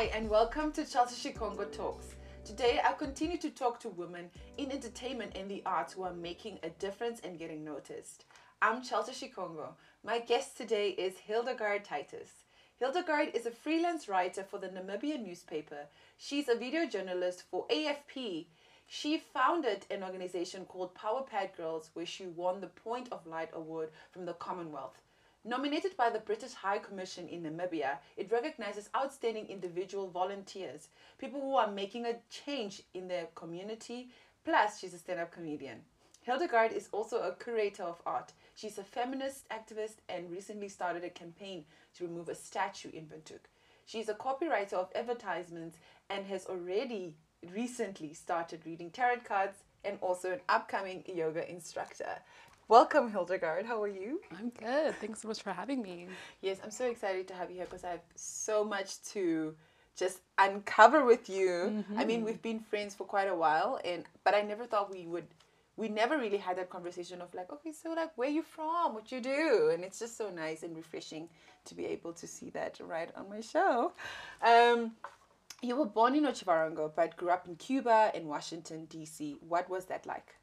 Hi, and welcome to Chelsi Shikongo Talks. Today, I continue to talk to women in entertainment and the arts who are making a difference and getting noticed. I'm Chelsi Shikongo. My guest today is Hildegard Titus. Hildegard is a freelance writer for the Namibian newspaper. She's a video journalist for AFP. She founded an organization called Power Pad Girls, where she won the Point of Light Award from the Commonwealth. Nominated by the British High Commission in Namibia, it recognizes outstanding individual volunteers, people who are making a change in their community. Plus, she's a stand up comedian. Hildegard is also a curator of art. She's a feminist activist and recently started a campaign to remove a statue in Windhoek. She's a copywriter of advertisements and has already recently started reading tarot cards and also an upcoming yoga instructor. Welcome, Hildegard. How are you? I'm good. Thanks so much for having me. Yes, I'm so excited to have you here because I have so much to just uncover with you. I mean, we've been friends for quite a while, and but I never thought we would. We never really had that conversation of like, okay, so like, where you from, what you do, and it's just so nice and refreshing to be able to see that right on my show. Um, you were born in Otjiwarongo, but grew up in Cuba and Washington D.C. What was that like?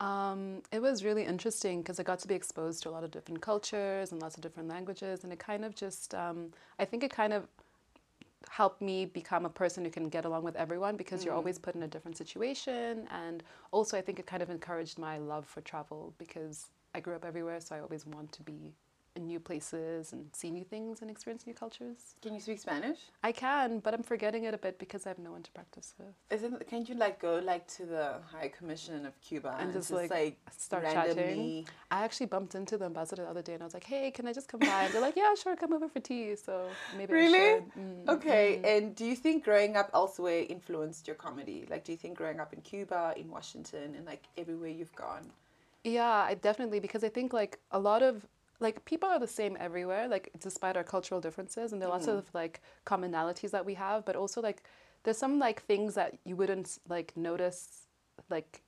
Um, it was really interesting because I got to be exposed to a lot of different cultures and lots of different languages, and it kind of just, um, I think it kind of helped me become a person who can get along with everyone because you're always put in a different situation. And also, I think it kind of encouraged my love for travel because I grew up everywhere, so I always want to be in new places and see new things and experience new cultures. Can you speak Spanish? I can, but I'm forgetting it a bit because I have no one to practice with. Isn't can't you like go like to the High Commission of Cuba And just, like, start randomly? I actually bumped into the ambassador the other day and I was like, hey, can I just come by? And they're like, yeah, sure, come over for tea. So maybe Really? should. Mm. Okay, and do you think growing up elsewhere influenced your comedy? Like, do you think growing up in Cuba, in Washington, and like everywhere you've gone? Yeah, I definitely, because I think like a lot of, like people are the same everywhere, like despite our cultural differences. And there are lots of like commonalities that we have, but also like there's some like things that you wouldn't like notice like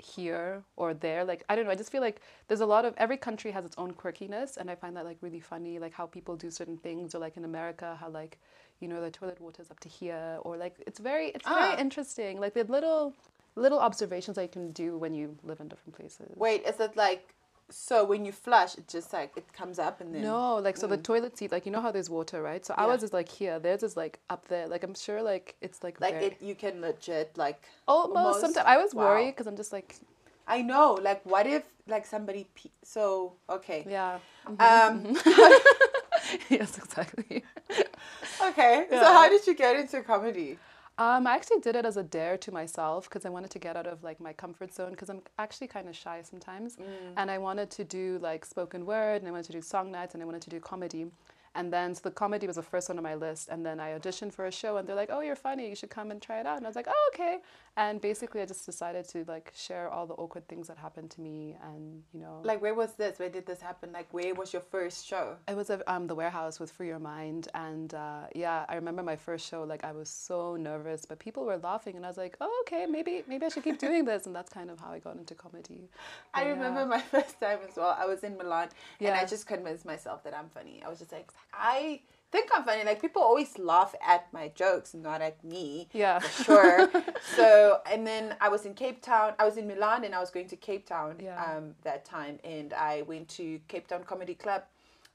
here or there like i don't know i just feel like there's a lot of every country has its own quirkiness and i find that like really funny like how people do certain things or like in america how like you know the toilet water is up to here or like it's very it's Ah. very interesting like the little little observations that you can do when you live in different places Wait, is it like so when you flush, it just like it comes up and then no like so the mm. toilet seat like you know how there's water right? So ours is like here theirs is like up there. Like i'm sure like it's like like very- it you can legit like almost, almost- sometimes i was wow. worried because i'm just like I know like what if like somebody pe- so okay. Yeah. Mm-hmm. Um mm-hmm. yes exactly. Okay so how did you get into comedy? Um, I actually did it as a dare to myself because I wanted to get out of like my comfort zone because I'm actually kind of shy sometimes, and I wanted to do like spoken word and I wanted to do song nights and I wanted to do comedy, and then so the comedy was the first one on my list, and then I auditioned for a show and they're like, oh, you're funny, you should come and try it out, and I was like, oh, okay, and basically I just decided to like share all the awkward things that happened to me, and you know, Like where was this? Where did this happen? Like where was your first show? it was at um, the warehouse with Free Your Mind, and uh, yeah, I remember my first show. Like I was so nervous, but people were laughing, and I was like, "Oh, okay, maybe maybe I should keep doing this." And that's kind of how I got into comedy. I remember yeah. my first time as well. I was in Milan and I just convinced myself that I'm funny. I was just like, I think I'm funny. Like people always laugh at my jokes, not at me. Yeah. For sure. so and then I was in Cape Town. I was in Milan and I was going to Cape Town Yeah. um, that time and I went to Cape Town Comedy Club.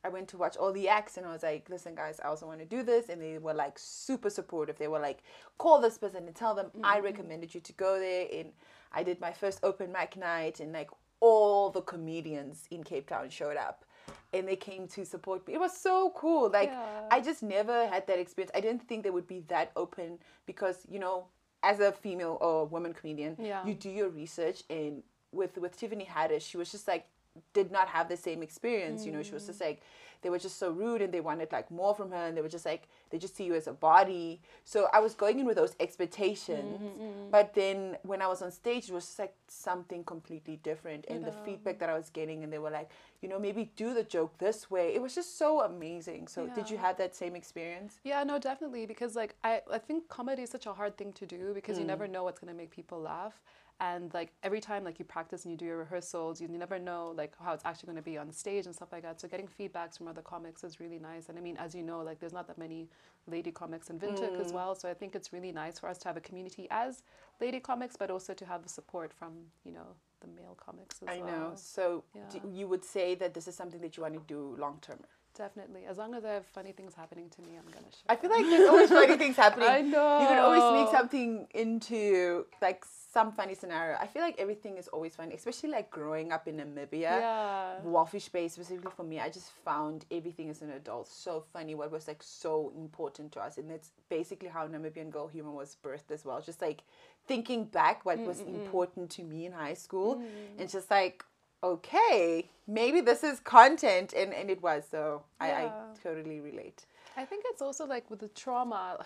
I went to watch all the acts and I was like, listen guys, I also want to do this and they were like super supportive. They were like, call this person and tell them I recommended you to go there and I did my first open mic night and like all the comedians in Cape Town showed up and they came to support me. It was so cool. Like Yeah. I just never had that experience. I didn't think they would be that open because, you know, as a female or woman comedian, Yeah. you do your research and with with Tiffany Haddish, she was just like did not have the same experience. You know, she was just mm. like they were just so rude and they wanted like more from her and they were just like they just see you as a body. So I was going in with those expectations. Mm-hmm, mm-hmm. But then when I was on stage it was just like something completely different and the feedback that I was getting and they were like, you know, maybe do the joke this way. It was just so amazing. So did you have that same experience? Yeah, no, definitely. Because like I, I think comedy is such a hard thing to do because you never mm. know what's gonna make people laugh. and like every time like you practice and you do your rehearsals you never know like how it's actually going to be on stage and stuff like that so getting feedbacks from other comics is really nice and i mean as you know like there's not that many lady comics in Windhoek as mm. well so i think it's really nice for us to have a community as lady comics but also to have the support from you know the male comics as I well know. So Yeah. you would say that this is something that you want to do long term. Definitely as long as i have funny things happening to me i'm gonna share. I feel like there's always funny things happening. I know. You can always make something into like some funny scenario. I feel like everything is always funny, especially like growing up in Namibia. yeah Walvis Bay specifically for me, I just found everything as an adult so funny. What was like so important to us, and that's basically how Namibian girl humor was birthed as well. Just like thinking back, what was important to me in high school, mm. and just like, okay, maybe this is content, and and it was. So I, I totally relate, i think it's also like with the trauma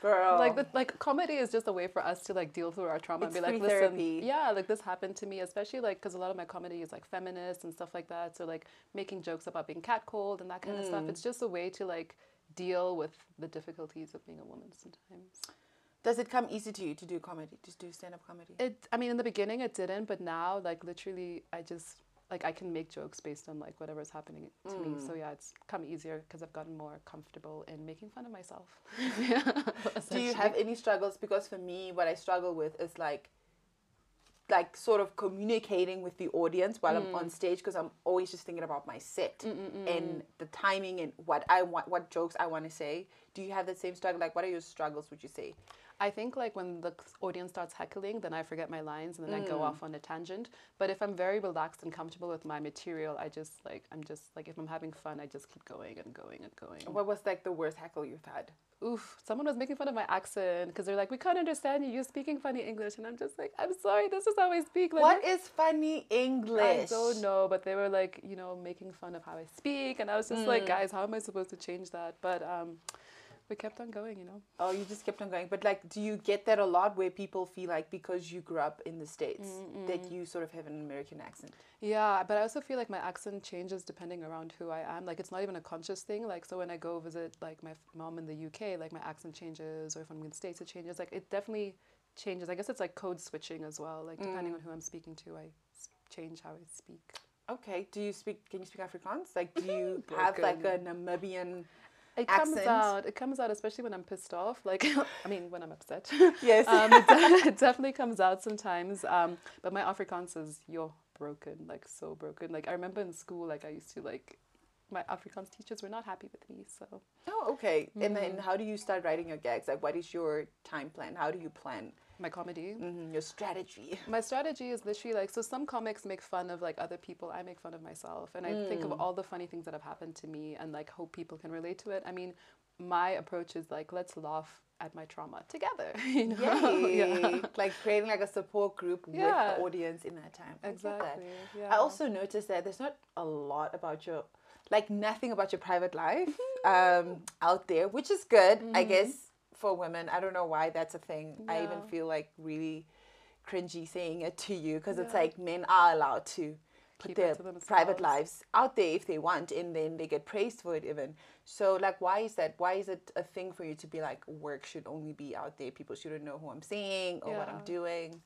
girl. like the, like comedy is just a way for us to like deal through our trauma It's and be like listen therapy. yeah like this happened to me especially like because a lot of my comedy is like feminist and stuff like that so like making jokes about being catcalled and that kind of Mm. stuff it's just a way to like deal with the difficulties of being a woman sometimes Does it come easy to you to do comedy, to do stand up comedy? it i mean in the beginning it didn't but now like literally i just like i can make jokes based on like whatever's happening to me. Mm. so yeah it's come easier because i've gotten more comfortable in making fun of myself. Do you have any struggles? Because for me what i struggle with is like like sort of communicating with the audience while i'm Mm. on stage because i'm always just thinking about my set and the timing and what i want what jokes i want to say. Do you have that same struggle? Like what are your struggles would you say I think like when the audience starts heckling, then I forget my lines and then I go off on a tangent. But if I'm very relaxed and comfortable with my material, I just like I'm just like if I'm having fun, I just keep going and going and going. what was like the worst heckle you've had Oof! Someone was making fun of my accent because they're like, "We can't understand you. You're speaking funny English," and I'm just like, "I'm sorry. This is how I speak." Like, what is funny english I don't know, but they were like, you know, making fun of how I speak, and I was just like, guys, how am I supposed to change that? But um, we kept on going, you know. oh you just kept on going but like do you get that a lot where people feel like because you grew up in the states that you sort of have an american accent Yeah, but I also feel like my accent changes depending around who I am. Like it's not even a conscious thing. Like so when I go visit like my f- mom in the UK, like my accent changes, or if I'm in the States, it changes. Like it definitely changes. I guess it's like code switching as well. Like depending mm. on who I'm speaking to, I change how I speak. Okay. Do you speak? Can you speak Afrikaans? Like, do you have like a Namibian? It comes out. It comes out, especially when I'm pissed off. Like, I mean, when I'm upset. Yes. um, it, de- it definitely comes out sometimes. Um, but my Afrikaans is you're broken, like so broken. Like I remember in school, like I used to like my Afrikaans teachers were not happy with me. So oh, okay. And then Mm. how do you start writing your gags? Like, what is your time plan? How do you plan my comedy. mhm, your strategy? My strategy is literally like so some comics make fun of like other people, I make fun of myself and I think of all the funny things that have happened to me and like hope people can relate to it. I mean, my approach is like let's laugh at my trauma together, you know. Yay! Like creating like a support group with the audience in that time. I get that. Exactly. Yeah. I also noticed that there's not a lot about your, like nothing about your private life um, out there, which is good, I guess, for women. I don't know why that's a thing. I even feel like really cringy saying it to you because it's like men are allowed to put Keep their to private lives out there if they want and then they get praised for it even. So like why is that? Why is it a thing for you to be like work should only be out there? People shouldn't know who I'm seeing or what I'm doing.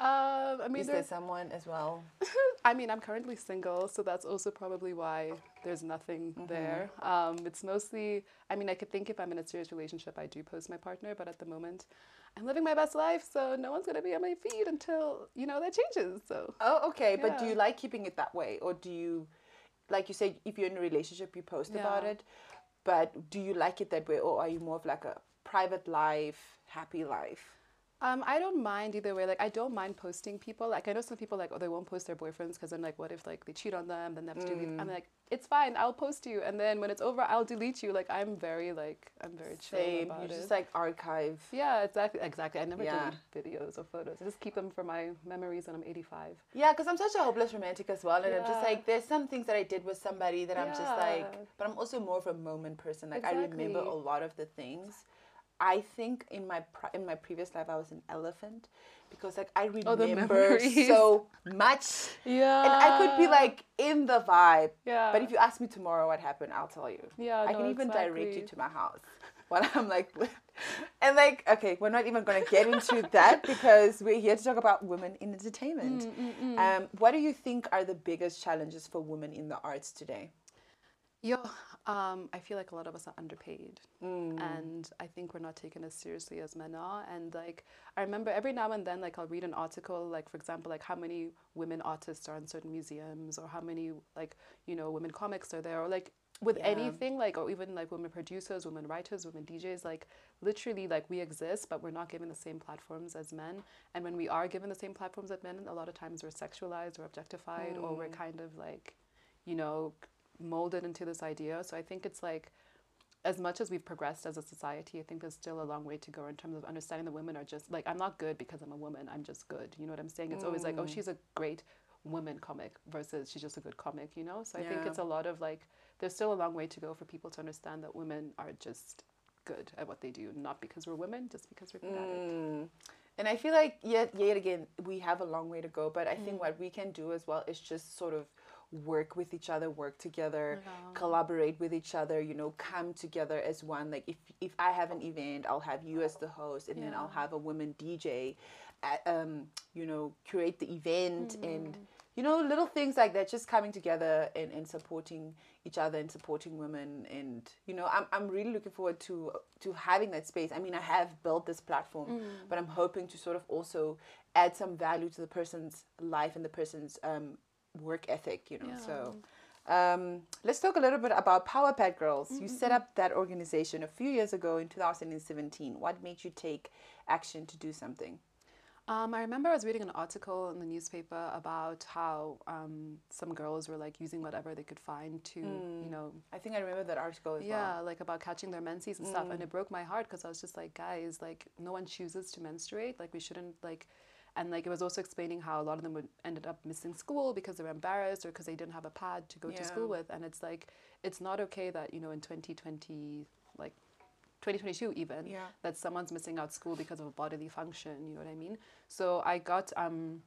Um, I mean, Is there there's, someone as well? I mean, I'm currently single, so that's also probably why there's nothing there. Um, it's mostly, I mean, I could think if I'm in a serious relationship, I do post my partner, but at the moment, I'm living my best life, so no one's gonna be on my feed until you know that changes. So Oh, okay. But do you like keeping it that way, or do you, like you said, if you're in a relationship, you post about Yeah. it? But do you like it that way, or are you more of like a private life, happy life? Um, I don't mind either way. Like, I don't mind posting people. Like, I know some people like, oh, they won't post their boyfriends because I'm like, what if like they cheat on them? Then they have to delete. Mm. I'm like, it's fine. I'll post you, and then when it's over, I'll delete you. Like, I'm very like, I'm very chill Same. about You it. just like archive. yeah, exactly, exactly. I never Yeah. delete videos or photos. I just keep them for my memories when I'm 85. Yeah, because I'm such a hopeless romantic as well, and I'm just like, there's some things that I did with somebody that I'm just like, but I'm also more of a moment person. Like I remember a lot of the things. I think in my in my previous life I was an elephant because like I Oh, remember memories. so much. Yeah. and I could be like in the vibe. yeah. But if you ask me tomorrow what happened, I'll tell you. yeah, I no, can even direct you to my house while I'm like and like, okay, we're not even going to get into that because we're here to talk about women in entertainment. Mm, Um, what do you think are the biggest challenges for women in the arts today? Yo, um, I feel like a lot of us are underpaid, and I think we're not taken as seriously as men are. And like, I remember every now and then, like I'll read an article, like for example, like how many women artists are in certain museums, or how many like you know women comics are there, or like with Yeah. anything, like or even like women producers, women writers, women DJs, like literally like we exist, but we're not given the same platforms as men. And when we are given the same platforms as men, a lot of times we're sexualized or objectified, or we're kind of like, you know, molded into this idea. So I think it's like, as much as we've progressed as a society, I think there's still a long way to go in terms of understanding that women are just like, I'm not good because I'm a woman, I'm just good. You know what I'm saying? It's always like, oh, she's a great woman comic versus she's just a good comic, you know? So I think it's a lot of like, there's still a long way to go for people to understand that women are just good at what they do, not because we're women, just because we're good at it. Mm. And I feel like yet yet again we have a long way to go, but I think what we can do as well is just sort of work with each other, work together, collaborate with each other, you know, come together as one. Like if if I have an event, I'll have you as the host and then I'll have a woman DJ uh, um, you know, curate the event and you know, little things like that, just coming together and, and supporting each other and supporting women. And you know, I'm I'm really looking forward to to having that space. I mean I have built this platform, but I'm hoping to sort of also add some value to the person's life and the person's um, work ethic, you know. So um, let's talk a little bit about Power Pad Girls. You set up that organization a few years ago in 2017. What made you take action to do something? Um, I remember I was reading an article in the newspaper about how um, some girls were like using whatever they could find to, you know, I think I remember that article as well. yeah, well. like about catching their menses and stuff. And it broke my heart because I was just like, guys, like no one chooses to menstruate. Like we shouldn't like, and like it was also explaining how a lot of them would ended up missing school because they were embarrassed or because they didn't have a pad to go to school with. And it's like, it's not okay that you know in 2020, like 2022 even Yeah. that someone's missing out school because of a bodily function you know what i mean so i got um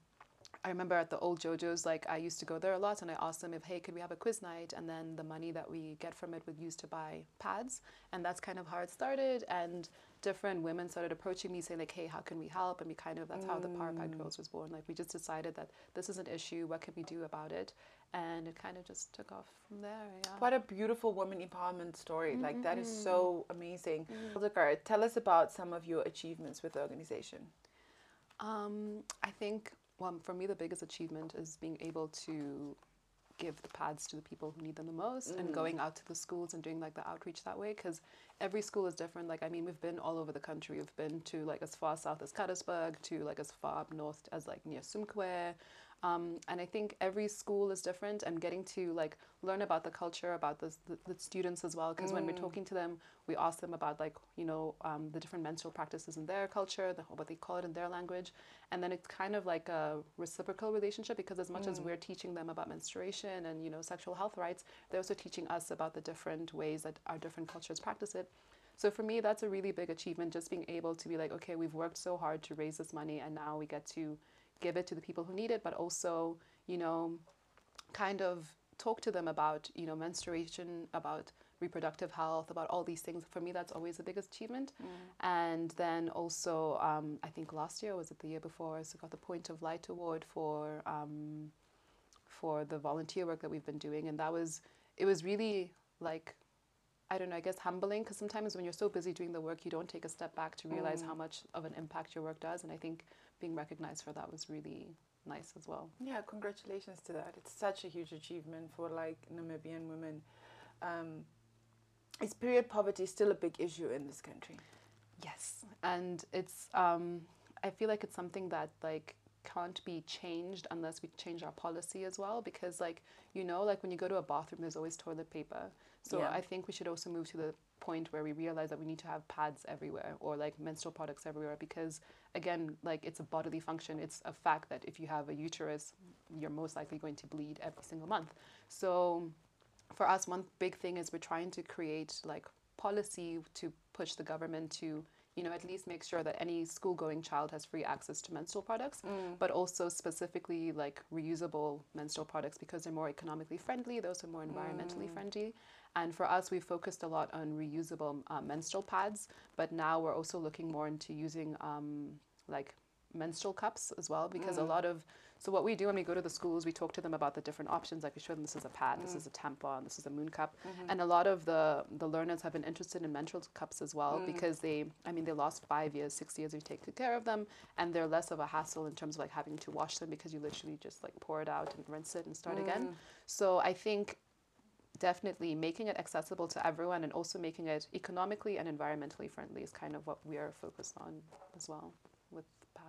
I remember at the old JoJo's, like I used to go there a lot, and I asked them if, hey, could we have a quiz night? And then the money that we get from it would use to buy pads, and that's kind of how it started. And different women started approaching me saying like, hey, how can we help? And we kind of that's how the Power Pad mm. Girls was born. Like we just decided that this is an issue. What can we do about it? And it kind of just took off from there. Yeah. What a beautiful woman empowerment story. Like, that is so mm-hmm. amazing. Mm-hmm. Hildegard, tell us about some of your achievements with the organization. Um, I think well, for me, the biggest achievement is being able to give the pads to the people who need them the most and mm. going out to the schools and doing like the outreach that way because every school is different. Like i mean we've been all over the country. We've been to like as far south as Karasburg to like as far up north as like near Tsumkwe um, and I think every school is different and getting to like learn about the culture about the, the, the students as well because when we're talking to them we ask them about like you know um, the different menstrual practices in their culture the, what they call it in their language. And then it's kind of like a reciprocal relationship because as much as we're teaching them about menstruation and you know sexual health rights they're also teaching us about the different ways that our different cultures practice it. So for me that's a really big achievement just being able to be like okay we've worked so hard to raise this money and now we get to give it to the people who need it but also you know kind of talk to them about you know menstruation about reproductive health about all these things. For me that's always the biggest achievement. And then also um, i think last year was it the year before so got the point of light award for um, for the volunteer work that we've been doing. And that was it was really like I don't know, I guess humbling because sometimes when you're so busy doing the work, you don't take a step back to realize how much of an impact your work does. And I think being recognized for that was really nice as well. Yeah, congratulations to that. It's such a huge achievement for like Namibian women. Um, is period poverty still a big issue in this country? Yes, and it's um, I feel like it's something that like can't be changed unless we change our policy as well because like you know like when you go to a bathroom there's always toilet paper. So Yeah. i think we should also move to the point where we realize that we need to have pads everywhere or like menstrual products everywhere because again like it's a bodily function. It's a fact that if you have a uterus you're most likely going to bleed every single month. So for us one big thing is we're trying to create like policy to push the government to you know, at least make sure that any school going child has free access to menstrual products, but also specifically like reusable menstrual products because they're more economically friendly, those are more environmentally friendly. And for us, we focused a lot on reusable uh, menstrual pads, but now we're also looking more into using um, like menstrual cups as well because a mm. lot of so what we do when we go to the schools we talk to them about the different options. Like we show them this is a pad this mm. is a tampon this is a moon cup. Mm-hmm. And a lot of the the learners have been interested in menstrual cups as well mm. because they i mean they lost five years six years you take good care of them and they're less of a hassle in terms of like having to wash them because you literally just like pour it out and rinse it and start again. So i think definitely making it accessible to everyone and also making it economically and environmentally friendly is kind of what we are focused on as well with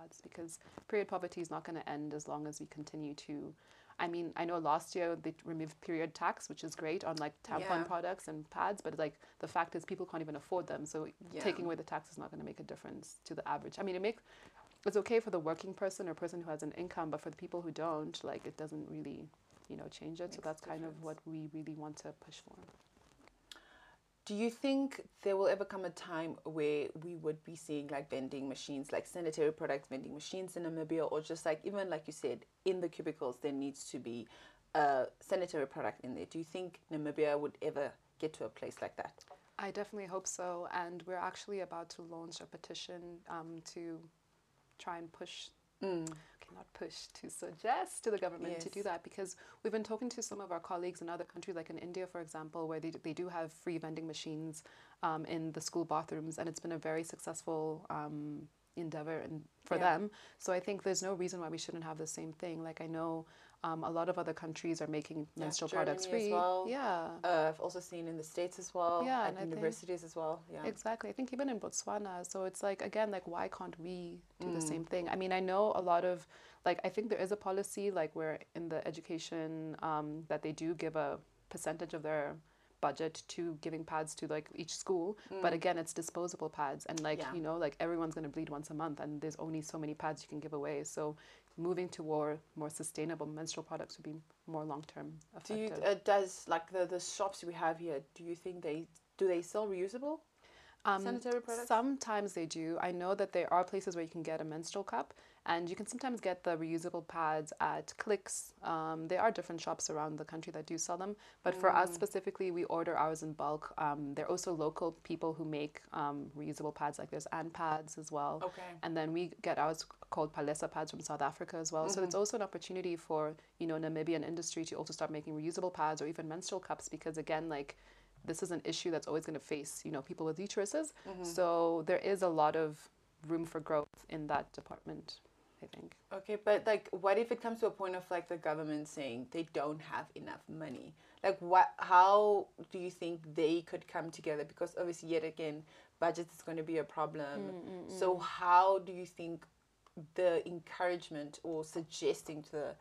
pads because period poverty is not going to end as long as we continue to I mean, I know last year they removed period tax, which is great on like tampon Yeah. products and pads, but like the fact is people can't even afford them. So Yeah. taking away the tax is not going to make a difference to the average. I mean, it makes it's okay for the working person or person who has an income, but for the people who don't, like it doesn't really, you know, change it. so that's kind of what we really want to push for. Do you think there will ever come a time where we would be seeing like vending machines, like sanitary products vending machines in Namibia, or just like even like you said, in the cubicles there needs to be a sanitary product in there? Do you think Namibia would ever get to a place like that? I definitely hope so. And we're actually about to launch a petition um, to try and push, okay, not push, to suggest to the government to do that because we've been talking to some of our colleagues in other countries, like in India, for example, where they, they do have free vending machines um, in the school bathrooms, and it's been a very successful um, endeavor in, for Yeah. them. So I think there's no reason why we shouldn't have the same thing. Like I know um, a lot of other countries are making Yeah, menstrual products Germany as free. well. Yeah. Uh, I've also seen in the states as well, Yeah, at and I think- universities as well. Yeah, Exactly. I think even in Botswana. So it's like, again, like, why can't we do the Mm. same thing? I mean, I know a lot of, like, I think there is a policy, like, where in the education um, that they do give a percentage of their budget to giving pads to like each school but again it's disposable pads and like Mm. Yeah. you know like everyone's going to bleed once a month and there's only so many pads you can give away so moving toward more sustainable menstrual products would be more long term do you uh, does like the the shops we have here? Do you think they do they sell reusable Um, sanitary products? Sometimes they do. I know that there are places where you can get a menstrual cup, and you can sometimes get the reusable pads at Clicks. Um, there are different shops around the country that do sell them, but for Mm. us specifically, we order ours in bulk. Um, there are also local people who make um, reusable pads, like there's Ann pads as well. Okay. And then we get ours called Palesa pads from South Africa as well. So it's also an opportunity for you know Namibian industry to also start making reusable pads or even menstrual cups because again, like this is an issue that's always going to face you know people with uteruses. So there is a lot of room for growth in that department. I think. Okay, but like, what if it comes to a point of like the government saying they don't have enough money? Like, what? How do you think they could come together? Because obviously, yet again, budget is going to be a problem. Mm, mm, mm. So, how do you think the encouragement or suggesting to the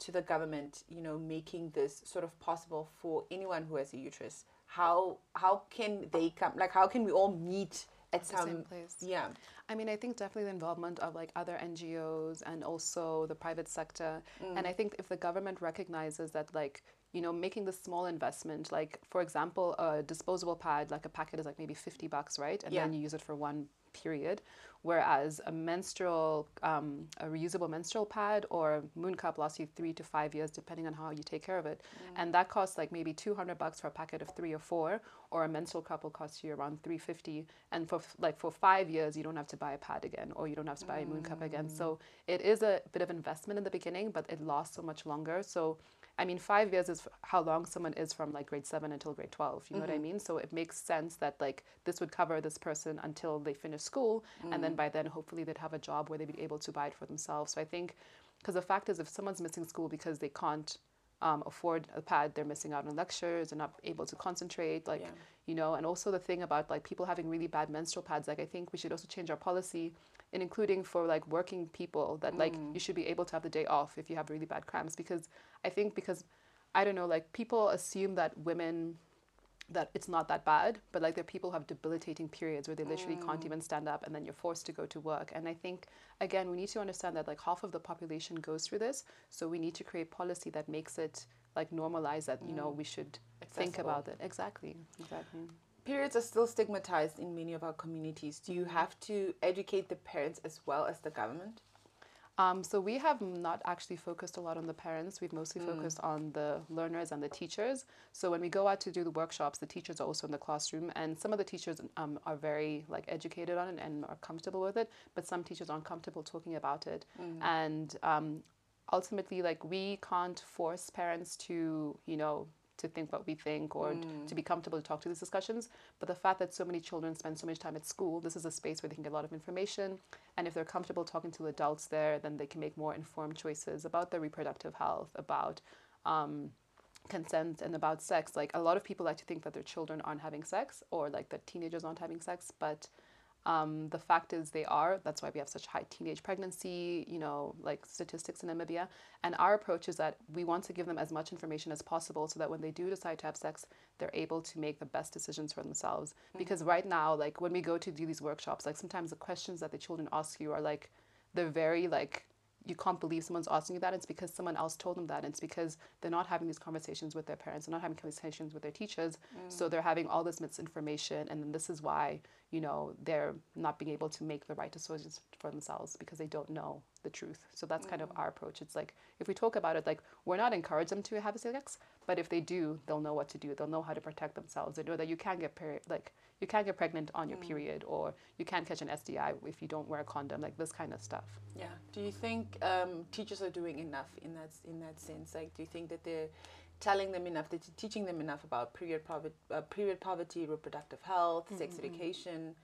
to the government, you know, making this sort of possible for anyone who has a uterus? How how can they come? Like, how can we all meet at the some same um, place. Yeah. I mean, I think definitely the involvement of like other NGOs and also the private sector. And mm. I think if the government recognizes that, like, you know, making this small investment, like, for example, a disposable pad, like a packet is like maybe 50 bucks, right? And Yeah. then you use it for one period. Whereas a menstrual, um, a reusable menstrual pad or moon cup lasts you three to five years, depending on how you take care of it. And that costs like maybe 200 bucks for a packet of three or four, or a menstrual cup will cost you around 350. And for f- like for five years, you don't have to buy a pad again, or you don't have to buy a moon cup again. So it is a bit of investment in the beginning, but it lasts so much longer. So I mean, five years is how long someone is from like grade seven until grade 12. You know what I mm-hmm. mean? So it makes sense that like this would cover this person until they finish school. And then mm. by then, hopefully, they'd have a job where they'd be able to buy it for themselves. So I think, because the fact is, if someone's missing school because they can't um, afford a pad, they're missing out on lectures, they're not able to concentrate. Like, Yeah. you know, and also the thing about like people having really bad menstrual pads, like I think we should also change our policy in including for like working people that like you should be able to have the day off if you have really bad cramps because I think because I don't know, like people assume that women that it's not that bad, but like there are people who have debilitating periods where they literally can't mm. even stand up and then you're forced to go to work. And I think again we need to understand that like half of the population goes through this. So we need to create policy that makes it like normalize that, you know, mm. we should think about it. Exactly. Exactly. Periods are still stigmatized in many of our communities. Do you mm. have to educate the parents as well as the government? Um, so we have not actually focused a lot on the parents. We've mostly focused on the learners and the teachers. So when we go out to do the workshops, the teachers are also in the classroom, and some of the teachers um, are very like educated on it and are comfortable with it. But some teachers aren't comfortable talking about it, and um, ultimately, like we can't force parents to you know to think what we think or to be comfortable to talk to these discussions. But the fact that so many children spend so much time at school, this is a space where they can get a lot of information. And if they're comfortable talking to adults there, then they can make more informed choices about their reproductive health, about um, consent, and about sex. Like a lot of people like to think that their children aren't having sex or like that teenagers aren't having sex, but um, the fact is they are. That's why we have such high teenage pregnancy, you know, like statistics in Namibia. And our approach is that we want to give them as much information as possible so that when they do decide to have sex, they're able to make the best decisions for themselves. Because right now, like when we go to do these workshops, like sometimes the questions that the children ask you are like, they're very like, you can't believe someone's asking you that. It's because someone else told them that. It's because they're not having these conversations with their parents. They're not having conversations with their teachers. So they're having all this misinformation. And then this is why, you know, they're not being able to make the right decisions for themselves because they don't know the truth. So that's kind of our approach. It's like, if we talk about it, like, we're not encouraging them to have a sex, but if they do, they'll know what to do. They'll know how to protect themselves. They know that you can't get peri- like you can't get pregnant on your period, or you can't catch an STI if you don't wear a condom. Like this kind of stuff. Yeah. Do you think um, teachers are doing enough in that in that sense? Like, do you think that they're telling them enough, teaching them enough about period poverty, uh, period poverty, reproductive health, mm-hmm, sex mm-hmm. education?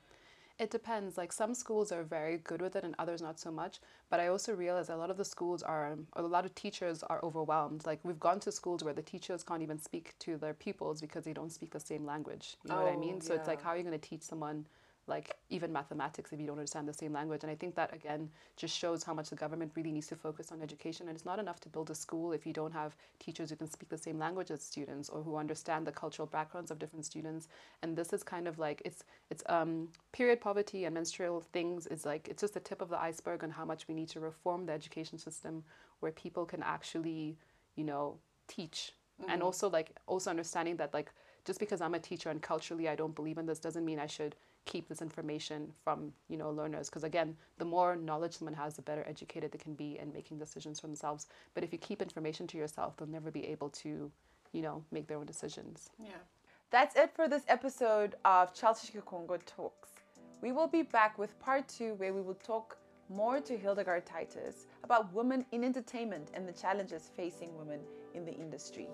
It depends. Like some schools are very good with it and others not so much. But I also realize a lot of the schools are, um, a lot of teachers are overwhelmed. Like we've gone to schools where the teachers can't even speak to their pupils because they don't speak the same language. You know what I Oh, mean? So it's like, how are you going to teach someone like even mathematics if you don't understand the same language? And I think that again just shows how much the government really needs to focus on education. And it's not enough to build a school if you don't have teachers who can speak the same language as students or who understand the cultural backgrounds of different students. And this is kind of like it's it's um, period poverty and menstrual things is like it's just the tip of the iceberg on how much we need to reform the education system where people can actually you know teach and also like also understanding that like just because i'm a teacher and culturally i don't believe in this doesn't mean i should keep this information from you know learners because again the more knowledge someone has the better educated they can be in making decisions for themselves but if you keep information to yourself they'll never be able to you know make their own decisions Yeah. That's it for this episode of Chelsi Congo Talks. We will be back with part two where we will talk more to Hildegard Titus about women in entertainment and the challenges facing women in the industry.